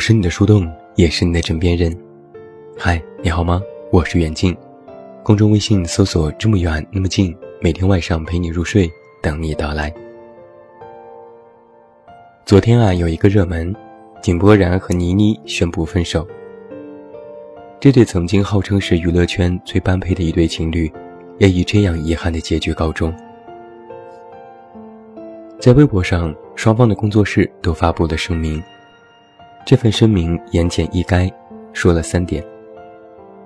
是你的树洞，也是你的枕边人。嗨，你好吗？我是远近，公众微信搜索“这么远那么近”，每天晚上陪你入睡，等你到来。昨天啊，有一个热门，井柏然和倪妮宣布分手。这对曾经号称是娱乐圈最般配的一对情侣，也以这样遗憾的结局告终。在微博上，双方的工作室都发布了声明。这份声明言简意赅，说了三点：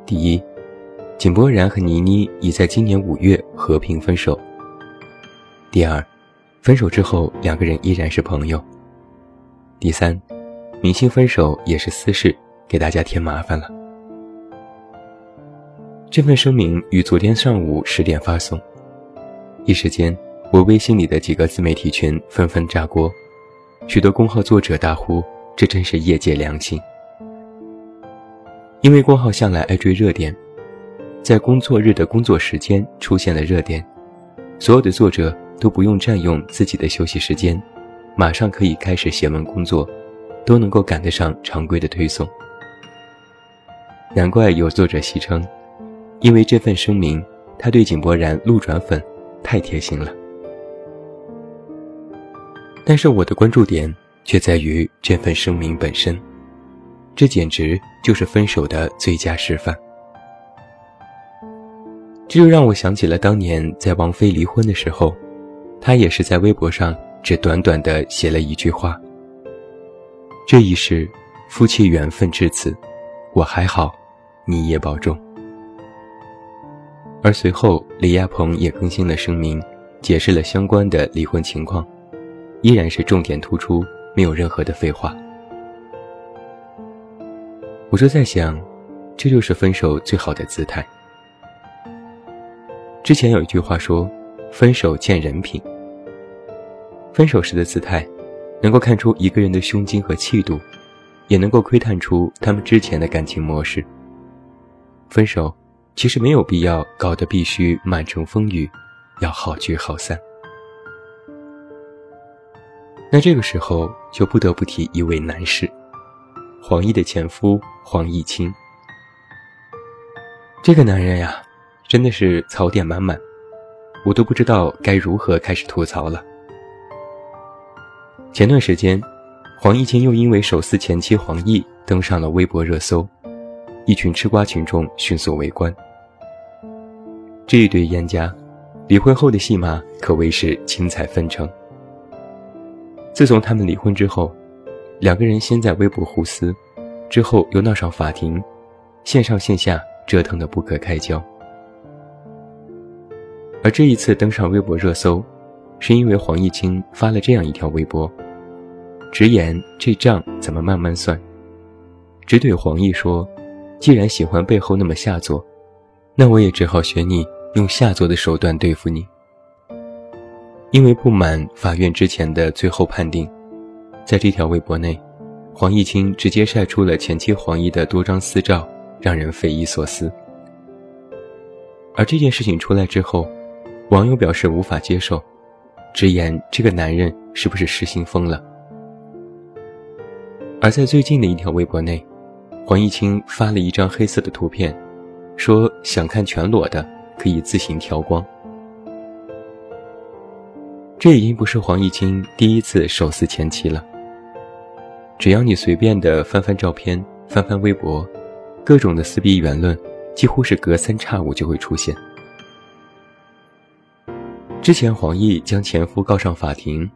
第一，井柏然和倪妮已在今年五月和平分手；第二，分手之后两个人依然是朋友；第三，明星分手也是私事，给大家添麻烦了。这份声明于昨天上午十点发送，一时间，我微信里的几个自媒体群纷纷炸锅，许多公号作者大呼。这真是业界良心，因为郭浩向来爱追热点，在工作日的工作时间出现了热点，所有的作者都不用占用自己的休息时间，马上可以开始写文工作，都能够赶得上常规的推送。难怪有作者戏称，因为这份声明，他对井柏然路转粉，太贴心了。但是我的关注点。却在于这份声明本身，这简直就是分手的最佳示范。这就让我想起了当年在王菲离婚的时候，她也是在微博上只短短的写了一句话：“这一世，夫妻缘分至此，我还好，你也保重。”而随后李亚鹏也更新了声明，解释了相关的离婚情况，依然是重点突出。没有任何的废话，我就在想，这就是分手最好的姿态。之前有一句话说：“分手见人品。”分手时的姿态，能够看出一个人的胸襟和气度，也能够窥探出他们之前的感情模式。分手其实没有必要搞得必须满城风雨，要好聚好散。那这个时候就不得不提一位男士，黄奕的前夫黄毅清。这个男人呀，真的是槽点满满，我都不知道该如何开始吐槽了。前段时间，黄毅清又因为手撕前妻黄奕登上了微博热搜，一群吃瓜群众迅速围观。这一对冤家，离婚后的戏码可谓是精彩纷呈。自从他们离婚之后，两个人先在微博互撕，之后又闹上法庭，线上线下折腾得不可开交。而这一次登上微博热搜，是因为黄毅清发了这样一条微博，直言这账怎么慢慢算，只怼黄奕说：“既然喜欢背后那么下作，那我也只好学你用下作的手段对付你。”因为不满法院之前的最后判定，在这条微博内，黄毅清直接晒出了前妻黄奕的多张私照，让人匪夷所思。而这件事情出来之后，网友表示无法接受，直言这个男人是不是失心疯了？而在最近的一条微博内，黄毅清发了一张黑色的图片，说想看全裸的可以自行调光。这已经不是黄毅清第一次手撕前妻了。只要你随便的翻翻照片、翻翻微博，各种的撕逼言论，几乎是隔三差五就会出现。之前黄奕将前夫告上法庭，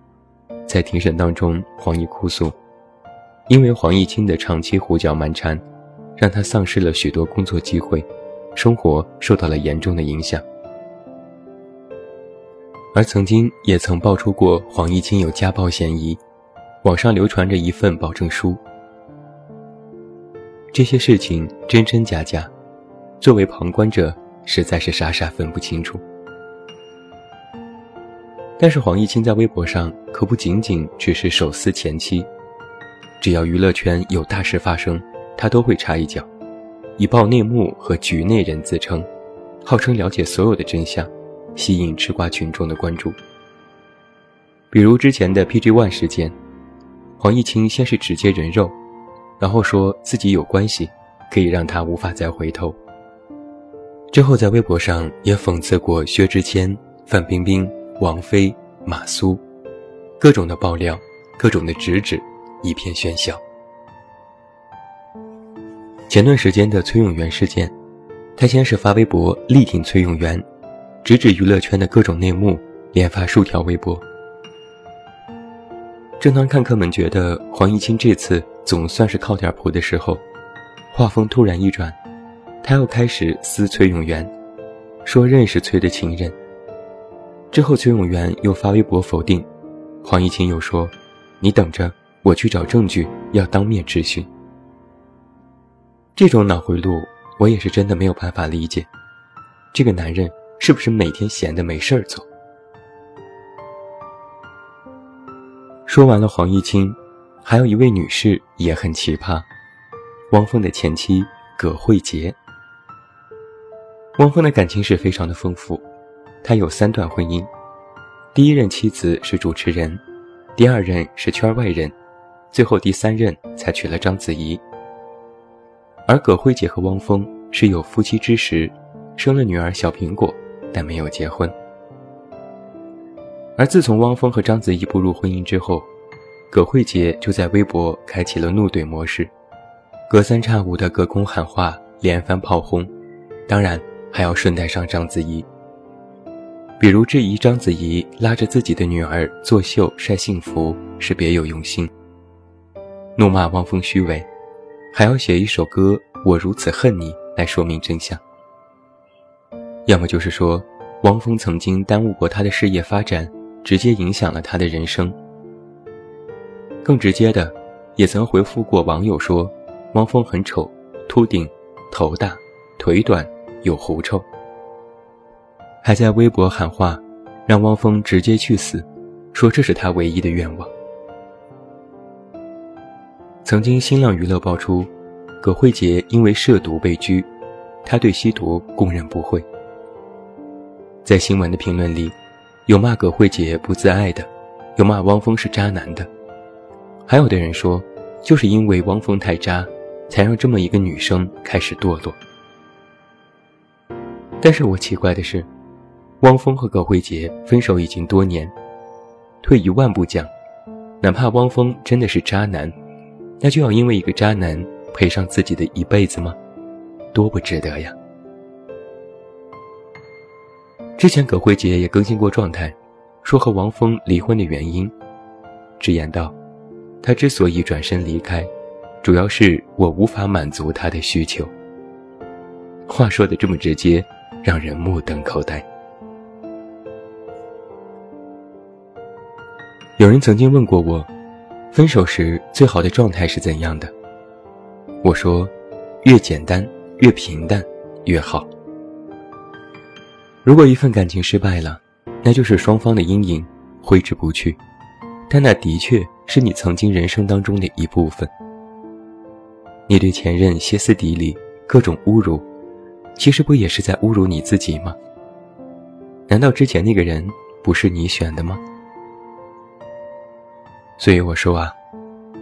在庭审当中，黄奕哭诉，因为黄毅清的长期胡搅蛮缠，让他丧失了许多工作机会，生活受到了严重的影响。而曾经也曾爆出过黄毅清有家暴嫌疑，网上流传着一份保证书。这些事情真真假假，作为旁观者实在是傻傻分不清楚。但是黄毅清在微博上可不仅仅只是手撕前妻，只要娱乐圈有大事发生，他都会插一脚，以爆内幕和局内人自称，号称了解所有的真相。吸引吃瓜群众的关注，比如之前的 PG One 事件，黄毅清先是直接人肉，然后说自己有关系，可以让他无法再回头。之后在微博上也讽刺过薛之谦、范冰冰、王菲、马苏，各种的爆料，各种的直指，一片喧嚣。前段时间的崔永元事件，他先是发微博力挺崔永元，直指娱乐圈的各种内幕，连发数条微博。正当看客们觉得黄毅清这次总算是靠点谱的时候，画风突然一转，他又开始撕崔永元，说认识崔的情人。之后崔永元又发微博否定，黄毅清又说：“你等着，我去找证据，要当面质询。”这种脑回路，我也是真的没有办法理解。这个男人是不是每天闲的没事儿做？说完了黄毅清，还有一位女士也很奇葩，汪峰的前妻葛慧杰。汪峰的感情史非常的丰富，他有三段婚姻，第一任妻子是主持人，第二任是圈外人，最后第三任才娶了章子怡。而葛慧杰和汪峰是有夫妻之实，生了女儿小苹果，但没有结婚。而自从汪峰和章子怡步入婚姻之后，葛慧杰就在微博开启了怒怼模式，隔三差五的隔空喊话，连番炮轰，当然还要顺带上章子怡。比如质疑章子怡拉着自己的女儿作秀晒幸福是别有用心，怒骂汪峰虚伪。还要写一首歌《我如此恨你》来说明真相，要么就是说汪峰曾经耽误过他的事业发展，直接影响了他的人生。更直接的，也曾回复过网友说汪峰很丑，秃顶，头大，腿短，有狐臭。还在微博喊话，让汪峰直接去死，说这是他唯一的愿望。曾经新浪娱乐爆出，葛慧杰因为涉毒被拘，他对吸毒供认不讳。在新闻的评论里，有骂葛慧杰不自爱的，有骂汪峰是渣男的，还有的人说，就是因为汪峰太渣，才让这么一个女生开始堕落。但是我奇怪的是，汪峰和葛慧杰分手已经多年，退一万步讲，哪怕汪峰真的是渣男。那就要因为一个渣男赔上自己的一辈子吗？多不值得呀！之前葛慧杰也更新过状态，说和王峰离婚的原因，直言道：“他之所以转身离开，主要是我无法满足他的需求。”话说的这么直接，让人目瞪口呆。有人曾经问过我。分手时最好的状态是怎样的？我说，越简单越平淡越好。如果一份感情失败了，那就是双方的阴影挥之不去，但那的确是你曾经人生当中的一部分。你对前任歇斯底里，各种侮辱，其实不也是在侮辱你自己吗？难道之前那个人不是你选的吗？所以我说啊，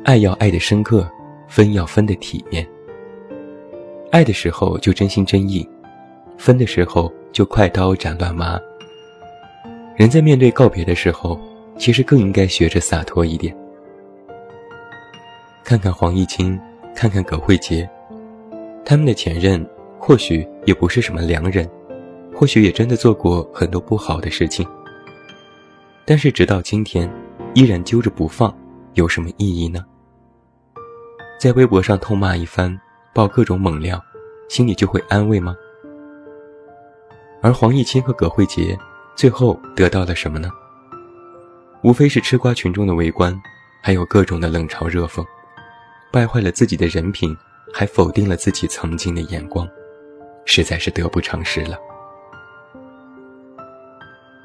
爱要爱的深刻，分要分的体面。爱的时候就真心真意，分的时候就快刀斩乱麻。人在面对告别的时候，其实更应该学着洒脱一点。看看黄毅清，看看葛慧杰，他们的前任或许也不是什么良人，或许也真的做过很多不好的事情。但是直到今天。依然揪着不放，有什么意义呢？在微博上痛骂一番，爆各种猛料，心里就会安慰吗？而黄毅清和葛慧杰最后得到了什么呢？无非是吃瓜群众的围观，还有各种的冷嘲热讽，败坏了自己的人品，还否定了自己曾经的眼光，实在是得不偿失了。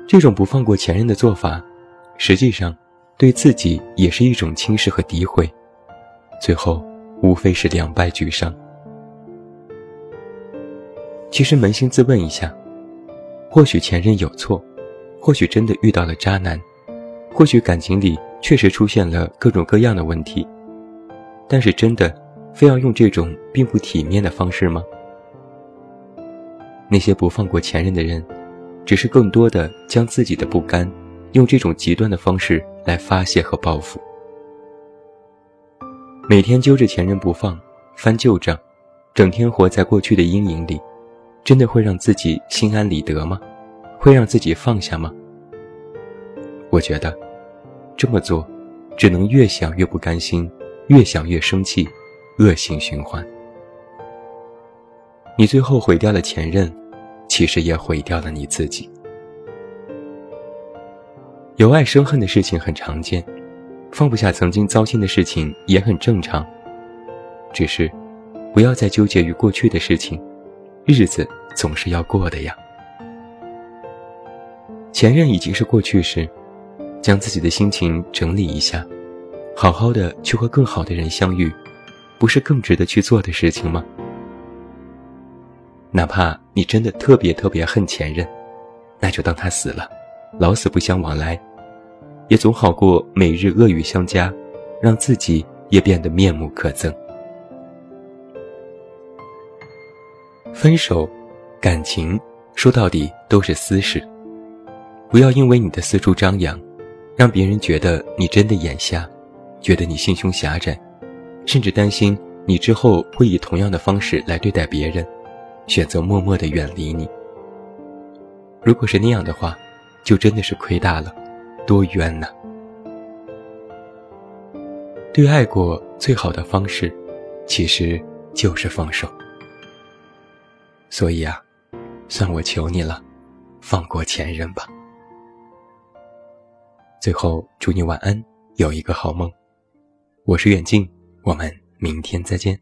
这种不放过前任的做法，实际上。对自己也是一种轻视和诋毁，最后无非是两败俱伤。其实扪心自问一下，或许前任有错，或许真的遇到了渣男，或许感情里确实出现了各种各样的问题，但是真的非要用这种并不体面的方式吗？那些不放过前任的人，只是更多的将自己的不甘，用这种极端的方式来发泄和报复。每天揪着前任不放，翻旧账，整天活在过去的阴影里，真的会让自己心安理得吗？会让自己放下吗？我觉得，这么做，只能越想越不甘心，越想越生气，恶性循环。你最后毁掉了前任，其实也毁掉了你自己。由爱生恨的事情很常见。放不下曾经糟心的事情也很正常，只是不要再纠结于过去的事情，日子总是要过的呀。前任已经是过去式，将自己的心情整理一下，好好的去和更好的人相遇，不是更值得去做的事情吗？哪怕你真的特别特别恨前任，那就当他死了，老死不相往来。也总好过每日恶语相加，让自己也变得面目可憎。分手，感情说到底都是私事，不要因为你的四处张扬，让别人觉得你真的眼瞎，觉得你心胸狭窄，甚至担心你之后会以同样的方式来对待别人，选择默默的远离你。如果是那样的话，就真的是亏大了。多冤呐！对爱过最好的方式，其实就是放手。所以啊，算我求你了，放过前任吧。最后，祝你晚安，有一个好梦。我是远近，我们明天再见。